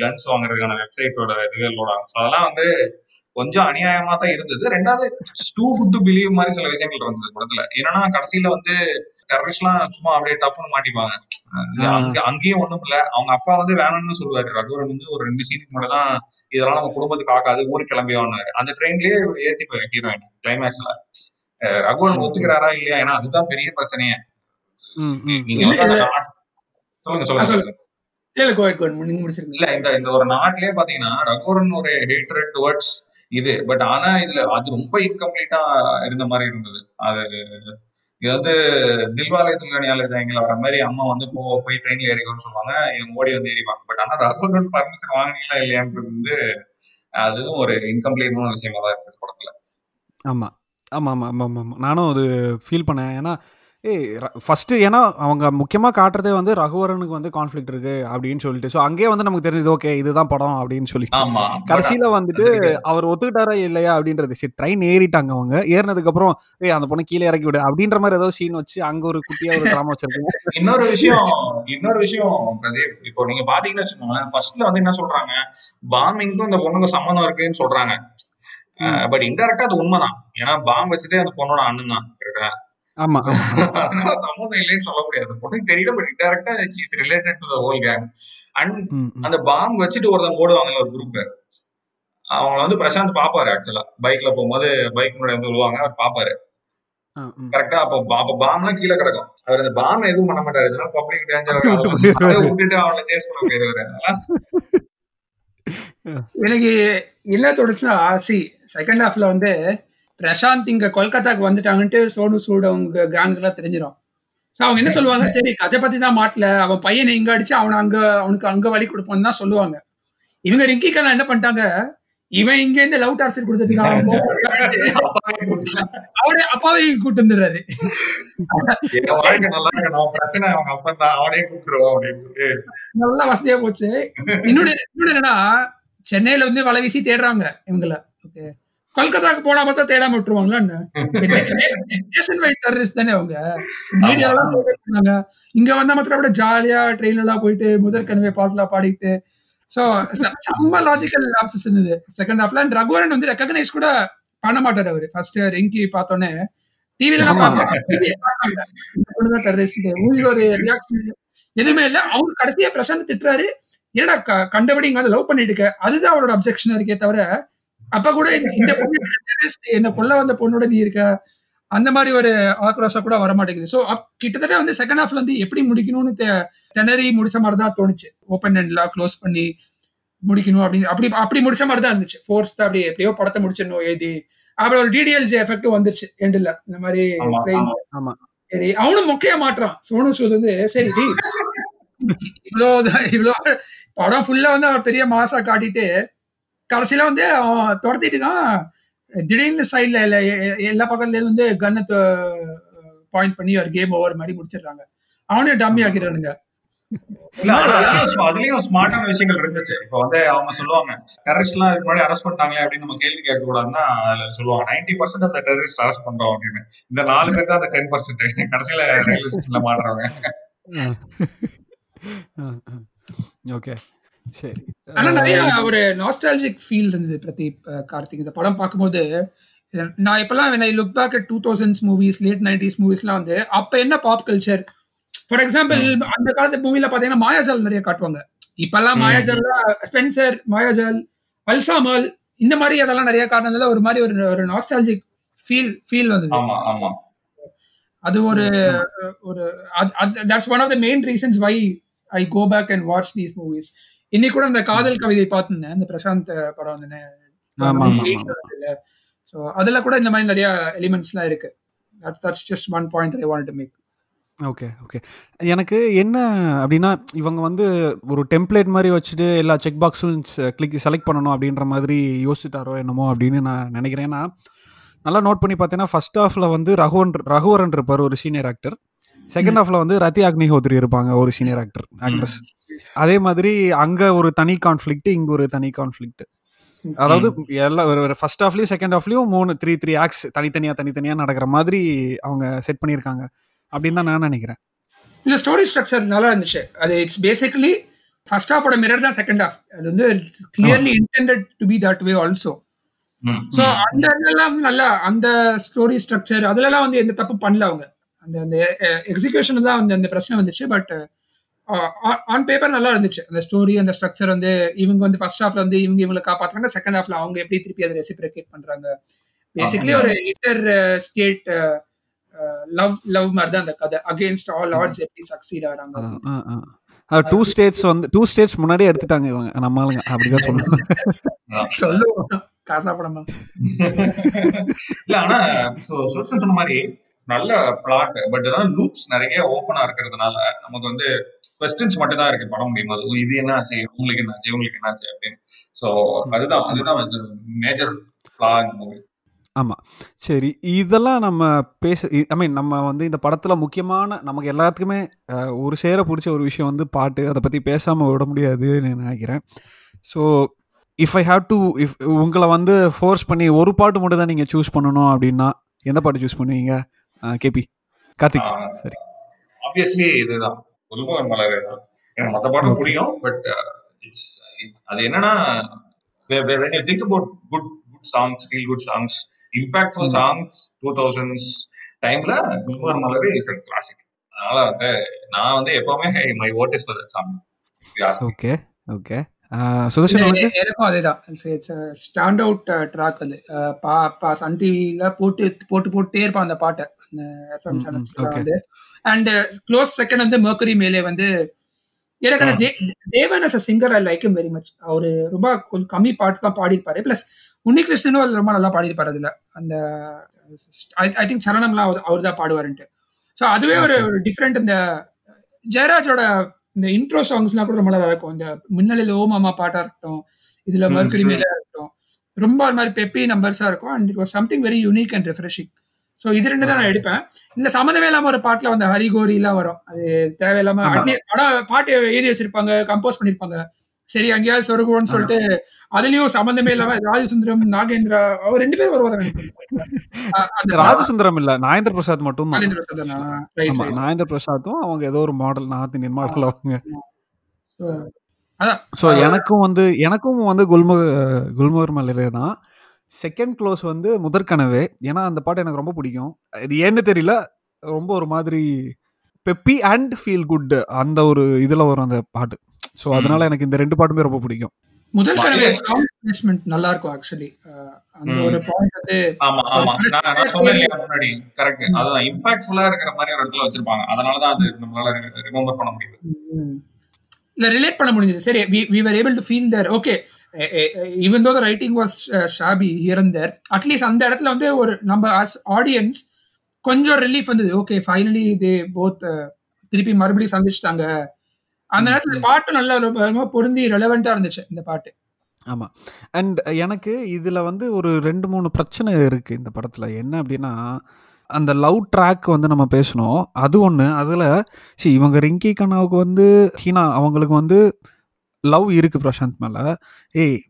கன்ஸ் வாங்குறதுக்கான வெப்சைட்டோட இதுவே லோட் ஆகும். ஸோ அதெல்லாம் வந்து கொஞ்சம் அநியாயமா தான் இருந்தது. ரெண்டாவது டூ குட் டு பிலீவ் மாதிரி சில விஷயங்கள் இருந்தது படத்துல. என்னன்னா கடைசியில வந்து டெரரிஸ்ட்லாம் சும்மா அப்படியே டப்புன்னு மாட்டிப்பாங்க. அங்கேயும் ஒண்ணும் இல்ல. அவங்க அப்பா வந்து வேணும்னு சொல்லுவாரு. ரகுவரன் வந்து ஒரு ரெண்டு சீனுக்கு முன்னாடி தான் இதெல்லாம் நம்ம குடும்பத்துக்கு ஆகாது ஊருக்கு கிளம்பியான்னு அந்த ட்ரெயின்லயே இவர் ஏத்தி ஹீரோயின் கிளைமேக்ஸ்ல ரகுவரன் ஒத்துக்கிறாரா இல்லையா? ஏன்னா அதுதான் பெரிய பிரச்சனையே. ம், ம், நீங்க சொல்லுங்க சொல்லுங்க சொல்லு. சொல்லுங்க. இல்ல கோயட் கோயட் நீங்க முடிச்சிருக்கீங்க இல்ல இந்த இந்த ஒரு நாட்டிலேயே பாத்தீங்கன்னா ரகுவரன் ஒரு ஹேட்ரட் டுவர்ட்ஸ் இது. பட் ஆனா இதுல அது ரொம்ப இன்கம்ப்ளீட்டா இருந்த மாதிரி இருந்தது. அது இது வந்து தில்வாலே துல்கனியால ஜாயங்கள் வர மாதிரி அம்மா வந்து போ போய் ட்ரெயின்ல ஏறிக்கோன்னு சொல்லுவாங்க. இவங்க ஓடி வந்து ஏறிப்பாங்க. பட் ஆனா ரகுவரன் பர்மிஷன் வாங்கினீங்களா இல்லையான்றது வந்து அதுவும் ஒரு இன்கம்ப்ளீட்டான விஷயமா தான் இருக்கு படத்துல. ஆமா. ஆமா ஆமா ஆமா ஆமா ஆமா. நானும் அது ஃபீல் பண்ணேன். ஏன்னா ஏய் ஃபர்ஸ்ட் ஏன்னா அவங்க முக்கியமா காட்டுறதே வந்து ரகுவரனுக்கு வந்து கான்ஃப்ளிக்ட் இருக்கு அப்படின்னு சொல்லிட்டு. ஸோ அங்கேயே வந்து நமக்கு தெரிஞ்சது ஓகே இதுதான் படம் அப்படின்னு but கடைசியில வந்துட்டு அவர் ஒத்துக்கிட்டாரா இல்லையா அப்படின்றது சரி ட்ரெயின் ஏறிட்டாங்க அவங்க. ஏறினதுக்கு அப்புறம் ஏய் அந்த பொண்ணு கீழே இறக்கி விடு அப்படின்ற மாதிரி ஏதோ சீன் வச்சு அங்க ஒரு குட்டியா ஒரு ட்ராமா வச்சிருக்காங்க. இன்னொரு விஷயம் இன்னொரு விஷயம் பிரதீப். இப்போ நீங்க பாத்தீங்கன்னு வச்சுக்கோங்களேன் ஃபர்ஸ்ட்ல வந்து என்ன சொல்றாங்க? பாம்பிங்க்கும் இந்த பொண்ணுக்கு சம்மந்தம் இருக்குன்னு சொல்றாங்க. பட் இன்டெரக்டா அது உண்மைதான். ஏன்னா பாம் வச்சதே அந்த பொண்ணோட அண்ணன் தான் கரெக்டா ஆமா அதனால சம்மந்தம் இல்லைன்னு சொல்ல முடியாது. பொண்ணுக்கு தெரியல but இன்டெரக்டா is related to the whole gang and. அந்த பாம் வச்சுட்டு ஒருத்தவங்க ஓடுவாங்கல்ல ஒரு குரூப் அவங்கள வந்து பிரசாந்த் பாப்பாரு ஆக்சுவலா பைக்ல போகும்போது பைக் முன்னாடி வந்து விழுவாங்க அவர் பாப்பாரு. கரெக்டா அப்போ அப்ப பாம்லாம் கீழே கிடக்கும். அவர் அந்த பாம் எதுவும் பண்ண மாட்டாரு. இதனால பப்ளிக் டேஞ்சர் விட்டுட்டு அவனை சேஸ் பண்ண போயிருவாரு அதெல்லாம் எனக்கு என்ன தோணுச்சுன்னா சி செகண்ட் ஹாஃப்ல வந்து பிரசாந்த் இங்க கொல்கத்தாக்கு வந்துட்டாங்கன்ட்டு சோனு சூட் அவங்க கேங் எல்லாம் தெரிஞ்சிடும் ஸோ அவங்க என்ன சொல்லுவாங்க? சரி கஜபதி தான் மாட்டல. அவன் பையனை இங்க அடிச்சு அவனை அங்க அவனுக்கு அங்க வழி கொடுப்போம்னு தான் சொல்லுவாங்க. இவங்க ரிங்கி கண்ணா என்ன பண்ணிட்டாங்க? இவன் இங்க இருந்து லவ் டார்ச்சர் கொடுத்துட்டு அவன் அப்பாவே கூட்டு வந்துடுறாரு. நல்லா வசதியா போச்சு. இன்னொன்னு என்னன்னா சென்னையில வந்து வலை வீசி தேடுறாங்க இவங்கள. ஓகே கொல்கத்தாக்கு போனா பார்த்தா தேடாம விட்டுருவாங்களா நேஷன் வைட் டெரரிஸ்ட் தானே அவங்க. மீடியாலாம் சொன்னாங்க இங்க வந்தா மாத்திரம் அப்படியே ஜாலியா ட்ரெயின்ல எல்லாம் போயிட்டு முதற் கனவே பாட்டுலாம் பாடிட்டு. சோ செம்ம லாஜிக்கல் ஆப்சஸ் இருந்தது செகண்ட் ஹாஃப்ல அண்ட் ரகுவரன் வந்து ரெக்கக்னைஸ் கூட பண்ண மாட்டாரு அவரு. ஃபர்ஸ்ட் ரெங்கி பார்த்தோன்னே டிவில எல்லாம். பார்க்கலாம் ஒரு ரியாக்ஷன் எதுவுமே இல்ல. அவர் கடைசியா பிரசாந்த் திட்டுறாரு. ஏன்னா க- கண்டபடி இங்க லவ் பண்ணிட்டு இருக்க அதுதான் அவரோட அப்செக்ஷனா இருக்கே தவிர அப்ப கூட இந்த- பொண்ணு என்ன கொல்ல வந்த பொண்ணோட நீ இருக்க? அந்த மாதிரி ஒரு ஆக்ரோஷம் கூட வர மாட்டேங்குது ஸோ கிட்டத்தட்ட வந்து செகண்ட் ஹாஃப்ல வந்து எப்படி முடிக்கணும்னு திணறி முடிச்ச மாதிரி தான் தோணுச்சு. ஓப்பன் எண்ட்ல க்ளோஸ் பண்ணி முடிக்கணும் அப்படின்னு அப்படி அப்படி முடிச்ச மாதிரி தான் இருந்துச்சு. ஃபோர்ஸ் தான் அப்படி எப்படியோ படத்தை முடிச்சிடணும் எழுதி அப்புறம் ஒரு டிடிஎல்ஜி எஃபெக்ட் வந்துருச்சு எண்டில் இந்த மாதிரி அவனும் மொக்கையா மாட்டுறான். சோனு சூத் வந்து சரி டேய், இவ்வளோ இவ்வளோ படம் ஃபுல்லா வந்து அவன் பெரிய மாசா காட்டிட்டு கடைசியில வந்து அவன் துரத்திட்டு இருக்கான். திடீர்னு சைட்ல எல்லா பக்கத்துல வந்து கன்னை பாயிண்ட் பண்ணி ஒரு கேம் ஓவர் மாதிரி முடிச்சிடுறாங்க. அவனையும் டம்மி ஆக்கிடுறானுங்க. அதுலயும் ஸ்மார்ட்டான விஷயங்கள் இருந்துச்சு. இப்போ வந்து அவங்க சொல்லுவாங்க டெரரிஸ்ட் எல்லாம் இதுக்கு முன்னாடி அரெஸ்ட் பண்ணிட்டாங்களே அப்படின்னு நம்ம கேள்வி கேட்க கூடாதுன்னா அதுல சொல்லுவாங்க நைன்டி பர்சன்ட் அந்த டெரரிஸ்ட் அரெஸ்ட் பண்றோம் அப்படின்னு. இந்த நாலு பேர் தான் அந்த டென் பர்சன்ட் கடைசியில ரயில்வே ஸ்டேஷன்ல மாட்டுறவங்க ஓகே சரி. ஆனா நிறைய ஒரு நாஸ்டாலஜிக் ஃபீல் இருந்தது பிரதீப் அஹ், கார்த்திக். இந்த படம் பார்க்கும்போது நான் இப்பெல்லாம் when I look back at two thousands movies late nineties மூவிஸ்லாம் வந்து அப்ப என்ன பாப் கல்ச்சர் ஃபார் எக்ஸாம்பிள் அந்த காலத்து மூவில பாத்தீங்கன்னா மாயாஜால் நிறைய காட்டுவாங்க. இப்பெல்லாம். மாயாஜால் ஸ்பென்சர் மாயாஜால் அல்சாமல் இந்த மாதிரி அதெல்லாம் நிறைய காட்டினதுல ஒரு மாதிரி ஒரு ஒரு நாஸ்டாலஜிக் ஃபீல் ஃபீல் வந்தது. ஆமா ஆமா. அது ஒரு ஒரு that's one of the main reasons why I go back and watch these movies இன்னைக்கு கூட அந்த காதல் கவிதை பார்த்துருந்தேன் இந்த பிரசாந்த் படம் வந்து. ஸோ அதுல கூட இந்த மாதிரி நிறைய எலிமெண்ட்ஸ்லாம் இருக்கு. That's just one point I want to make okay okay எனக்கு என்ன அப்படின்னா இவங்க வந்து ஒரு டெம்ப்ளேட் மாதிரி வச்சுட்டு எல்லா செக் பாக்ஸும் கிளிக் செலக்ட் பண்ணணும் அப்படின்ற மாதிரி யோசிச்சுட்டாரோ என்னமோ அப்படின்னு நான் நினைக்கிறேன். நல்லா நோட் பண்ணி பார்த்தீங்கன்னா ஃபர்ஸ்ட் ஹாஃப்ல வந்து ரகுவன் ரகுவரன் இருப்பார் ஒரு சீனியர் ஆக்டர் செகண்ட் ஹாஃப்ல வந்து ரத்தி அக்னிஹோத்ரி இருப்பாங்க ஒரு சீனியர் ஆக்டர் ஆக்ட்ரஸ் அதே மாதிரி அங்க ஒரு தனி கான்ஃப்ளிக்ட் இங்க ஒரு தனி கான்ஃப்ளிக்ட் அதாவது எல்லா ஒரு ஃபர்ஸ்ட் ஹாஃப்லயும் செகண்ட் ஹாஃப்லயும் மூணு த்ரீ த்ரீ ஆக்ஸ் தனித்தனியா தனித்தனியா நடக்கிற மாதிரி அவங்க செட் பண்ணியிருக்காங்க. அப்படின்னு தான் நான் நினைக்கிறேன். இந்த ஸ்டோரி ஸ்ட்ரக்சர் நல்லா இருந்துச்சு. அது இட்ஸ் பேசிக்கலி ஃபர்ஸ்ட் ஹாஃபோட மிரர் தான் செகண்ட் ஹாஃப் அது வந்து clearly intended to be that way also so. அந்த இதெல்லாம் நல்லா அந்த ஸ்டோரி ஸ்ட்ரக்சர் அதுலலாம் வந்து எந்த தப்பும் பண்ணல அவங்க. அந்த அந்த எக்ஸிகியூஷன் தான் வந்து அந்த பிரச்சனை வந்துச்சு பட் ஆன் பேப்பர் நல்லா இருந்துச்சு. அந்த ஸ்டோரி அந்த ஸ்ட்ரக்சர் வந்து இவங்க வந்து ஃபர்ஸ்ட் ஹாஃப்ல வந்து இவங்க இவங்களை காப்பாத்துறாங்க செகண்ட் ஹாஃப்ல அவங்க எப்படி திருப்பி அதை ரெசிப்ரிகேட் பண்றாங்க. பேசிக்கலி ஒரு இன்டர் ஸ்டேட் லவ் லவ் மாதிரி தான் அந்த கதை. அகேன்ஸ்ட் ஆல் ஆட்ஸ் எப்படி சக்சீட் ஆகிறாங்க டூ ஸ்டேட்ஸ் வந்து டூ ஸ்டேட்ஸ் முன்னாடியே எடுத்துட்டாங்க இவங்க. நம்ம ஆளுங்க. அப்படிதான் சொல்லுவாங்க. சொல்லுவோம். காசா படமா இல்ல ஆனா சொன்ன மாதிரி நல்ல பிளாட் பட் அதான் லூப்ஸ் நிறைய ஓப்பனா இருக்கிறதுனால நமக்கு வந்து கொஸ்டின்ஸ் மட்டும் தான் இருக்கு படம் முடியும் அது இது என்ன ஆச்சு? உங்களுக்கு என்ன ஆச்சு? உங்களுக்கு என்ன ஆச்சு? அப்படின்னு. ஸோ அதுதான் அதுதான் மேஜர் ஃபிளா இந்த மூவி சரி இதெல்லாம் நம்ம பேச ஐ மீன் நம்ம வந்து இந்த படத்தில் முக்கியமான நமக்கு எல்லாத்துக்குமே ஒரு சேர பிடிச்ச ஒரு விஷயம் வந்து பாட்டு. அதை பற்றி பேசாமல் விட முடியாதுன்னு நினைக்கிறேன். So if I have to if உங்களை வந்து ஃபோர்ஸ் பண்ணி ஒரு பாட்டு மட்டும் தான் நீங்கள் சூஸ் பண்ணணும் அப்படின்னா எந்த பாட்டு சூஸ் பண்ணுவீங்க? கேபி. கார்த்திக். சரி. ஆப்வியஸ்லி இதுதான். புதுமுக மலர் தான். எனக்கு மத்த பாட்டும். புரியும் பட் அது என்னன்னா think about good good songs feel good songs impactful Mm. Songs two thousands டைம்ல புதுமுக மலர் இஸ் அ கிளாசிக் அதனால வந்து நான் வந்து எப்பவுமே my vote is for that song okay okay Sudarshan எனக்கும் அதேதான். ஸ்டாண்ட் அவுட் ட்ராக் அது. பா- சன் டிவில போட்டு போட்டு போட்டே இருப்பான் அந்த பாட்டை. அந்த எஃப்எம். வந்து. அண்ட் க்ளோஸ் செகண்ட் வந்து மெர்க்கரி மேலே வந்து எனக்கு அந்த Devan as a singer I like very much அவரு ரொம்ப கொஞ்சம் கம்மி பாட்டு தான் பாடியிருப்பாரு. பிளஸ் உன்னிகிருஷ்ணனும் அது ரொம்ப நல்லா பாடியிருப்பாரு அதுல. அந்த ஐ திங்க் சரணம்லாம் அவர் தான் பாடுவாருன்ட்டு. ஸோ அதுவே. ஒரு டிஃப்ரெண்ட் இந்த ஜெயராஜோட இந்த இன்ட்ரோ சாங்ஸ்லாம் கூட ரொம்ப நல்லா இருக்கும் இந்த முன்னணியில் ஓ மாமா பாட்டா இருக்கட்டும் இதுல ம், மர்க்கரி ம். மேல இருக்கட்டும் ரொம்ப ஒரு மாதிரி பெப்பி நம்பர்ஸா இருக்கும். And it was something very unique and refreshing so இது ரெண்டு தான் நான் எடுப்பேன். இல்ல சம்மந்தமே இல்லாம ஒரு பாட்டுல வந்து ஹரிகோரி எல்லாம் வரும். அது தேவையில்லாம படம் பாட்டு எழுதி வச்சிருப்பாங்க கம்போஸ் பண்ணிருப்பாங்க. சரி அங்கேயாவது சொருகுவோன்னு சொல்லிட்டு அதுலயும் சம்மந்தமே இல்லாம ராஜசுந்தரம் நாகேந்திரா அவர் ரெண்டு பேரும் வருவாங்க ராஜசுந்தரம் இல்ல நாகேந்திர பிரசாத் மட்டும் தான். நாகேந்திர பிரசாத்தும் அவங்க ஏதோ ஒரு மாடல் நார்த் இந்தியன் மாடல் அவங்க. ஸோ எனக்கும் வந்து எனக்கும் வந்து குல்ம குல்மர் மலரே தான். செகண்ட் க்ளோஸ் வந்து முதற்கனவே ஏன்னா அந்த பாட்டு எனக்கு ரொம்ப பிடிக்கும். இது ஏன்னு தெரியல ரொம்ப ஒரு மாதிரி பெப்பி அண்ட் ஃபீல் குட் அந்த ஒரு இதில் வரும் அந்த பாட்டு. ஸோ. அதனால எனக்கு இந்த ரெண்டு பாட்டுமே ரொம்ப பிடிக்கும். முதல் இது- சாங் பிளேஸ்மெண்ட் நல்லா இருக்கும் ஆக்சுவலி அந்த. ஒரு பாயிண்ட் வந்து ஆமா ஆமா. நான் நான் சொன்னேன் இல்லையா முன்னாடி. கரெக்ட் அதுதான். இம்பாக்ட்ஃபுல்லா இருக்கிற மாதிரி ஒரு இடத்துல வச்சிருப்பாங்க. அதனாலதான் அது நம்மளால ரிமெம்பர் பண்ண முடியுது. இல்ல ரிலேட் பண்ண முடிஞ்சது. சரி we were able to feel that okay even though the writing was shabby இருந்தர் at least அந்த இடத்துல வந்து ஒரு நம்ம அஸ் ஆடியன்ஸ் கொஞ்சம் ரிலீஃப் வந்தது. ஓகே ஃபைனலி இது போத் திருப்பி மறுபடியும் சந்திச்சிட்டாங்க. அந்த நேரத்துல பாட்டு நல்லா பொருந்தி ரெலவெண்டா இருந்துச்சு இந்த பாட்டு. ஆமாம் அண்ட் எனக்கு இதில் வந்து ஒரு ரெண்டு மூணு பிரச்சனை இருக்குது இந்த படத்தில். என்ன அப்படின்னா அந்த லவ் ட்ராக் வந்து நம்ம பேசணும். அது ஒன்று அதில் சரி இவங்க ரிங்கி கண்ணாவுக்கு வந்து ஹீனா அவங்களுக்கு வந்து லவ் இருக்குது பிரசாந்த் மேலே. ஏய்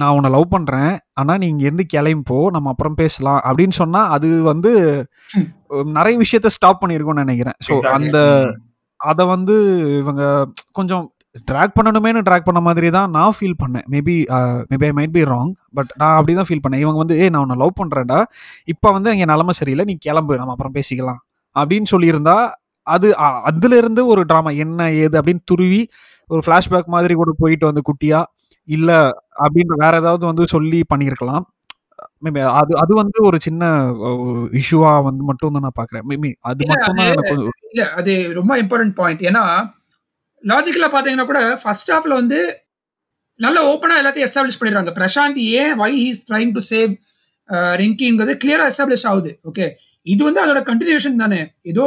நான் உன்னை லவ் பண்ணுறேன் ஆனால் நீ இங்கேருந்து கிளம்பிப்போ நம்ம அப்புறம் பேசலாம். அப்படின்னு சொன்னால் அது வந்து நிறைய விஷயத்த ஸ்டாப் பண்ணியிருக்கோம்னு நினைக்கிறேன். ஸோ. அந்த. அதை வந்து இவங்க கொஞ்சம் ட்ராக் பண்ணணுமேனு ட்ராக் பண்ண மாதிரி தான் நான் ஃபீல் பண்ணேன். Maybe maybe I might be wrong but நான் அப்படி தான் ஃபீல் பண்ணேன். இவங்க வந்து ஏ நான் உன்னை லவ் பண்ணுறேன்டா இப்போ வந்து எங்கள் நிலமை சரியில்லை. நீ கிளம்பு. நம்ம அப்புறம் பேசிக்கலாம். அப்படின்னு சொல்லியிருந்தா அது அ- அதுல இருந்து ஒரு ட்ராமா என்ன ஏது அப்படின்னு துருவி ஒரு ஃப்ளாஷ்பேக் மாதிரி கூட போயிட்டு வந்து குட்டியா இல்லை அப்படின்னு வேற ஏதாவது வந்து சொல்லி பண்ணியிருக்கலாம். மேபி அது அது வந்து ஒரு சின்ன இஷ்யூவா வந்து மட்டும் தான் நான் பாக்குறேன் மேபி அது மட்டும் தான் எனக்கு இல்ல அது ரொம்ப இம்பார்ட்டன்ட் பாயிண்ட் ஏன்னா லாஜிக்கலா பாத்தீங்கன்னா கூட ஃபர்ஸ்ட் ஹாஃப்ல வந்து நல்ல ஓப்பனா எல்லாத்தையும் எஸ்டாப்ளிஷ் பண்ணிடுறாங்க. பிரசாந்த் ஏன் why he's trying to save ரிங்கிங்கிறது கிளியரா எஸ்டாப்ளிஷ் ஆகுது. ஓகே இது வந்து அதோட கண்டினியூஷன் தானே. ஏதோ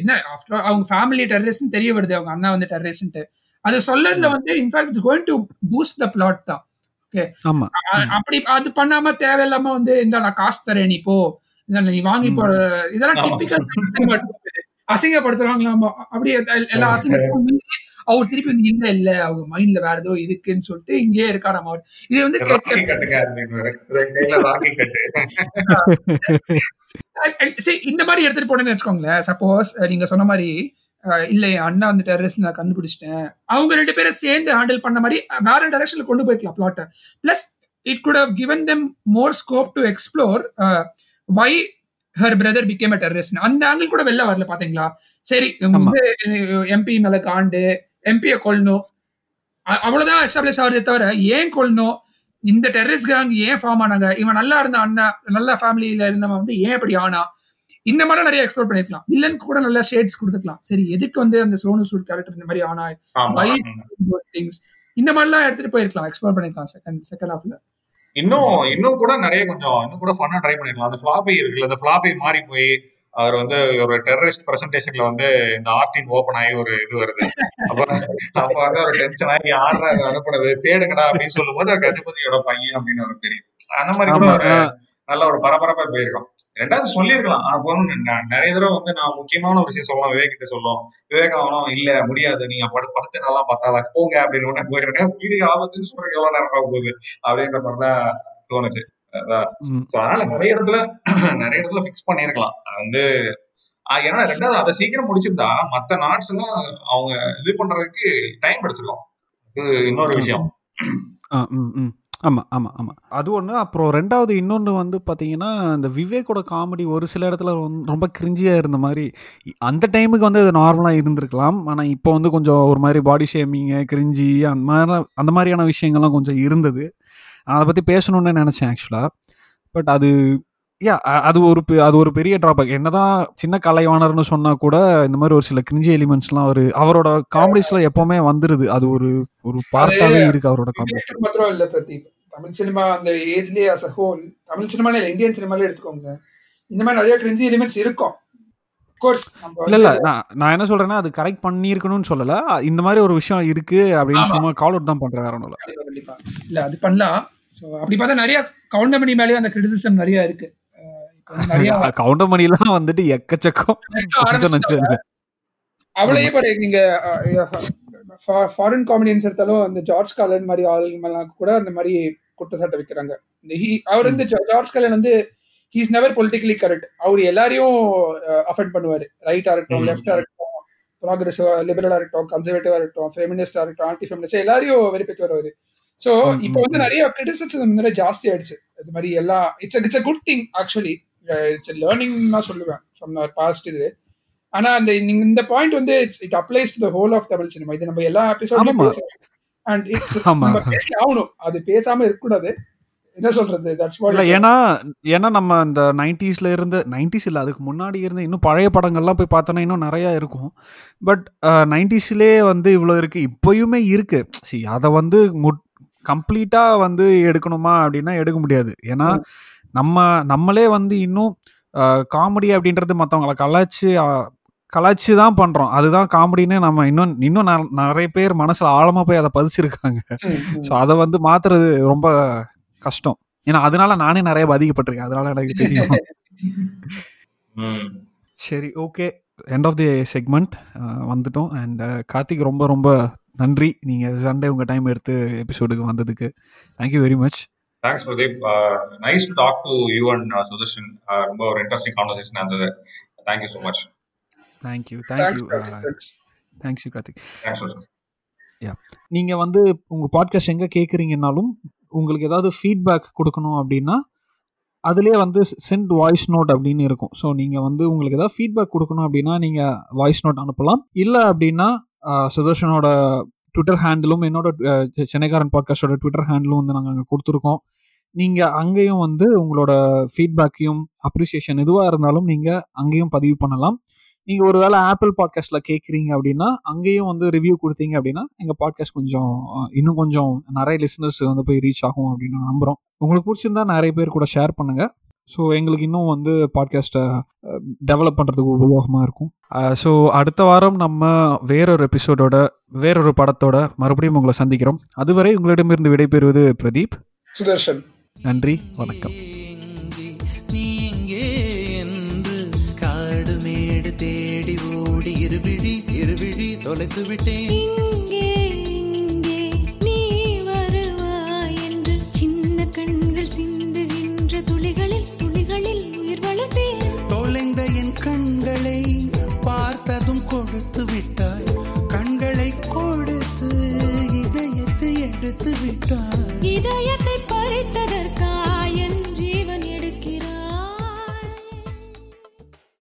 என்ன ஆஃப்டர் அவங்க ஃபேமிலி டெரரிஸ்ட் தெரிய வருது. அவங்க அண்ணா வந்து டெரரிஸ்ட் அது சொல்லறதுல வந்து in fact it's going to boost the plot தான். அப்படி அது பண்ணாம தேவையில்லாம வந்து இந்த நான் காசு தரேன் நீ போ. நீ வாங்கி போ. இதெல்லாம் ஆமா. டிப்பிக்கல் அசிங்கப்படுத்துறாங்களாமா அப்படியே எல்- எல்லா அசிங்கத்துக்கும் மீறி அவர் திருப்பி வந்து இல்ல இல்ல அவங்க மைண்ட்ல வேற ஏதோ இருக்குன்னு சொல்லிட்டு இங்கேயே இருக்காராம் அவர். இது வந்து இந்த மாதிரி எடுத்துட்டு போனேன்னு வச்சுக்கோங்களேன். சப்போஸ் நீங்க சொன்ன மாதிரி இல்ல அண்ணா வந்து டெரரிஸ்ட் நான் கண்டுபிடிச்சிட்டேன். அவங்க ரெண்டு பேரும் சேர்ந்து ஹேண்டில் பண்ண மாதிரி வேற டைரக்ஷன்ல கொண்டு போய்க்கலாம் பிளாட்டை plus it could have given them more scope to explore why her brother became a terrorist அந்த ஆங்கிள் கூட வெளில வரல பாத்தீங்களா? சரி எம்பி மேல காண்டு எம்பியை கொல்லணும் அவ்வளவுதான் எஸ்டாப்ளிஷ் ஆகுதே தவிர ஏன் கொல்லணும் இந்த டெரரிஸ்ட் கேங் ஏன் ஃபார்ம் ஆனாங்க? இவன் நல்லா இருந்த அண்ணா நல்ல ஃபேமிலியில இருந்தவன் வந்து ஏன் இப்படி ஆனா இந்த மாதிரி நிறைய எக்ஸ்ப்ளோர் பண்ணிருக்கலாம். வில்லனுக்கு கூட நல்ல ஷேட்ஸ் கொடுத்துக்கலாம். சரி எதுக்கு வந்து அந்த சோனு சூட் கேரக்டர் இந்த மாதிரி ஆனா. திங்ஸ் இந்த மாதிரிலாம் எடுத்துட்டு போயிருக்கலாம். எக்ஸ்ப்ளோர் பண்ணிருக்கலாம் செகண்ட் செகண்ட் ஹாஃப்ல இன்னும் இன்னும் கூட நிறைய கொஞ்சம் இன்னும் கூட ஃபன்னா ட்ரை பண்ணிருக்கலாம். அந்த ஃபிளாபி இருக்குல்ல அந்த ஃபிளாபி மாறி போய் அவர் வந்து ஒரு டெரரிஸ்ட் பிரசன்டேஷன்ல வந்து இந்த ஆர்டின் ஓபன் ஆகி ஒரு இது வருது. அப்ப அப்ப வந்து ஒரு டென்ஷன் ஆகி யாரா இது அனுப்புனது? தேடுங்கடா அப்படின்னு சொல்லும் போது கஜபதியோட பையன் அப்படின்னு அவருக்கு தெரியும். அந்த மாதிரி கூட ஒரு. நல்ல ஒரு பரபரப்பா போயிருக்கும். ரெண்டாவது சொல்லியிருக்கலாம். ஆனா போகணும் நிறைய தடவை வந்து நான் முக்கியமான ஒரு விஷயம் சொல்லலாம் விவேக் கிட்ட சொல்லும். விவேக் அவனும் இல்ல முடியாது. நீங்க படு படுத்து நல்லா பார்த்தாதா? போங்க அப்படின்னு உடனே போயிருக்கேன். உயிருக்கு ஆபத்துன்னு சொல்றதுக்கு எவ்வளவு நேரம் ஆக போகுது அப்படின்ற மாதிரிதான் தோணுச்சு. அதனால நிறைய இடத்துல நிறைய இடத்துல ஃபிக்ஸ் பண்ணிருக்கலாம் வந்து ஏன்னா ரெண்டாவது அதை சீக்கிரம் முடிச்சிருந்தா மத்த நாட்ஸ் எல்லாம் அவங்க இது பண்றதுக்கு டைம் கிடைச்சிருக்கும் இது இன்னொரு விஷயம். ஆமாம் ஆமாம் ஆமாம் அது ஒன்று அப்புறம் ரெண்டாவது இன்னொன்று வந்து பார்த்தீங்கன்னா இந்த விவேக்கோட காமெடி ஒரு சில இடத்துல ரொம்ப- கிரிஞ்சியாக இருந்த மாதிரி அந்த டைமுக்கு வந்து அது நார்மலாக இருந்திருக்கலாம். ஆனால் இப்போ வந்து கொஞ்சம் ஒரு மாதிரி பாடி ஷேமிங்கு கிரிஞ்சி அந்த மாதிரி அந்த மாதிரியான விஷயங்கள்லாம் கொஞ்சம் இருந்தது. நான் அதை பற்றி பேசணுன்னு நினச்சேன் ஆக்சுவலாக பட் அது யா அது ஒரு அது ஒரு பெரிய ட்ராபேக் என்னதான் சின்ன கலைவாணர்னு சொன்னா கூட இந்த மாதிரி ஒரு சில கிரிஞ்சி எலிமெண்ட்ஸ்லாம் ஒரு அவரோட காமெடிஸ்ல எப்பவுமே வந்துருது. அது ஒரு ஒரு பார்ட்டாவே இருக்கு அவரோட காமெடி மாத்திரம் இல்ல பிரதீப். தமிழ் சினிமா அந்த ஏஜ்லயே அஸ் அ ஹோல் தமிழ் சினிமால இல்ல இந்தியன் சினிமாலே எடுத்துக்கோங்க இந்த மாதிரி நிறைய கிரிஞ்சி எலிமெண்ட்ஸ் இருக்கும். இல்ல இல்ல நான் நான் என்ன சொல்றேன்னா அது கரெக்ட் பண்ணியிருக்கணும்னு சொல்லல. இந்த மாதிரி ஒரு விஷயம் இருக்கு அப்படின்னு. சும்மா கால் அவுட் தான் பண்றேன் வேற ஒண்ணும் இல்ல அது பண்ணலாம். அப்படி பார்த்தா நிறைய கவுண்டமணி மேலேயும் அந்த கிரிட்டிசிசம் நிறைய இருக்கு. கவுண்டர் மணிலாம் வந்துட்டு எக்கச்சக்கம். அவளையே பாரு நீங்க ஃபாரின் காமெடியன்ஸ் எடுத்தாலும் அந்த ஜார்ஜ் காலன் மாதிரி ஆளுங்கெல்லாம் கூட அந்த மாதிரி குற்றச்சாட்டை வைக்கிறாங்க. இந்த அவர் வந்து ஜார்ஜ் காலன் வந்து ஹீஸ் நெவர் பொலிட்டிக்கலி கரெக்ட் அவர் எல்லாரையும் அஃபெக்ட் பண்ணுவாரு. ரைட்டா இருக்கட்டும். லெஃப்டா இருக்கட்டும் ப்ராக்ரெசிவா லிபரலா இருக்கட்டும் கன்சர்வேட்டிவா இருக்கட்டும் ஃபெமினிஸ்டா இருக்கட்டும் ஆன்டி ஃபெமினிஸ்ட் எல்லாரையும் வெறுப்பிட்டு வருவாரு சோ ம், இப்போ வந்து. நிறைய கிரிட்டிசிசம் நிறைய ஜாஸ்தி ஆயிடுச்சு. இது மாதிரி எல்லாம் it's it's a good thing actually it's learning தான் சொல்லுவேன் ஃப்ரம் பாஸ்ட் இது ஆனா அந்த இந்த பாயிண்ட் வந்து it's it applies to the whole of Tamil cinema இது நம்ம எல்லா ஆமாமா. எபிசோட்லயும் அண்ட் இட்ஸ். நம்ம பேசி ஆகணும் அது பேசாம இருக்கக்கூடாது. என்ன சொல்றது? தட்ஸ் இல்ல ஏன்னா ஏன்னா நம்ம இந்த நைன்டிஸ்ல இருந்து நைன்டிஸ் இல்ல அதுக்கு முன்னாடி இருந்து இன்னும் பழைய படங்கள்லாம் போய் பார்த்தோன்னா இன்னும் நிறைய இருக்கும். பட் நைன்டிஸ்லேயே வந்து இவ்வளோ இருக்கு. இப்போயுமே இருக்கு. சி அதை வந்து கம்ப்ளீட்டா வந்து எடுக்கணுமா அப்படின்னா எடுக்க முடியாது. ஏன்னா நம்ம நம்மளே வந்து இன்னும் காமெடி அப்படின்றது மற்றவங்களை கலாய்ச்சி அஹ், கலாய்ச்சி தான் பண்றோம். அதுதான் காமெடின்னு நம்ம இன்னும் இன்னும் ந- நிறைய பேர் மனசுல ஆழமா போய் அதை பதிச்சிருக்காங்க. ஸோ அதை வந்து மாத்துறது ரொம்ப கஷ்டம். ஏன்னா அதனால நானே நிறைய பாதிக்கப்பட்டிருக்கேன். அதனால எனக்கு தெரியும். ம். சரி okay end of the segment வந்துட்டோம். அண்ட் கார்த்திக் ரொம்ப ரொம்ப நன்றி. நீங்கள் சண்டே உங்கள் டைம் எடுத்து எபிசோடுக்கு வந்ததுக்கு. Thank you very much thanks Pradeep nice to talk to you and Sudarshan ரொம்ப ஒரு இன்ட்ரெஸ்டிங் கான்வர்சேஷன் இருந்தது thank you so much thank you thank you thanks you Karthik thanks Sudarshan நீங்கள் வந்து உங்கள் பாட்காஸ்ட் எங்கே கேட்குறீங்கனாலும் உங்களுக்கு ஏதாவது ஃபீட்பேக் கொடுக்கணும் அப்படின்னா அதுலேயே வந்து சென்ட் வாய்ஸ் நோட் அப்படின்னு இருக்கும். ஸோ நீங்கள் வந்து உங்களுக்கு ஏதாவது ஃபீட்பேக் கொடுக்கணும் அப்படின்னா நீங்கள் வாய்ஸ் நோட் அனுப்பலாம். இல்லை அப்படின்னா சுதர்ஷனோட ட்விட்டர் ஹேண்டிலும் என்னோட சென்னைக்காரன் பாட்காஸ்டோட ட்விட்டர் ஹேண்டிலும் வந்து நாங்கள் அங்கே கொடுத்துருக்கோம். நீங்கள் அங்கேயும் வந்து உங்களோட ஃபீட்பேக்கையும் அப்ரிசியேஷன் எதுவாக இருந்தாலும் நீங்கள் அங்கேயும் பதிவு பண்ணலாம். நீங்கள் ஒரு வேளை ஆப்பிள் பாட்காஸ்ட்டில் கேட்குறீங்க அப்படின்னா அங்கேயும் வந்து ரிவ்யூ கொடுத்தீங்க அப்படின்னா எங்கள் பாட்காஸ்ட் கொஞ்சம் இன்னும் கொஞ்சம் நிறைய லிசனர்ஸ் வந்து போய் ரீச் ஆகும் அப்படின்னு நம்புகிறோம் உங்களுக்கு பிடிச்சிருந்தா நிறைய பேர் கூட ஷேர் பண்ணுங்கள் ஸோ எங்களுக்கு இன்னும் வந்து பாட்காஸ்ட்டை டெவலப் பண்ணுறதுக்கு உபயோகமாக இருக்கும். ஸோ அடுத்த வாரம் நம்ம வேறொரு எபிசோடோட வேறொரு படத்தோட மறுபடியும் உங்களை சந்திக்கிறோம். அதுவரை உங்களிடமிருந்து விடைபெறுவது பிரதீப். சுதர்ஷன். நன்றி வணக்கம். தேடி ஓடி இருவிழி இருவிழி தொலைத்து விட்டேன் கண்களை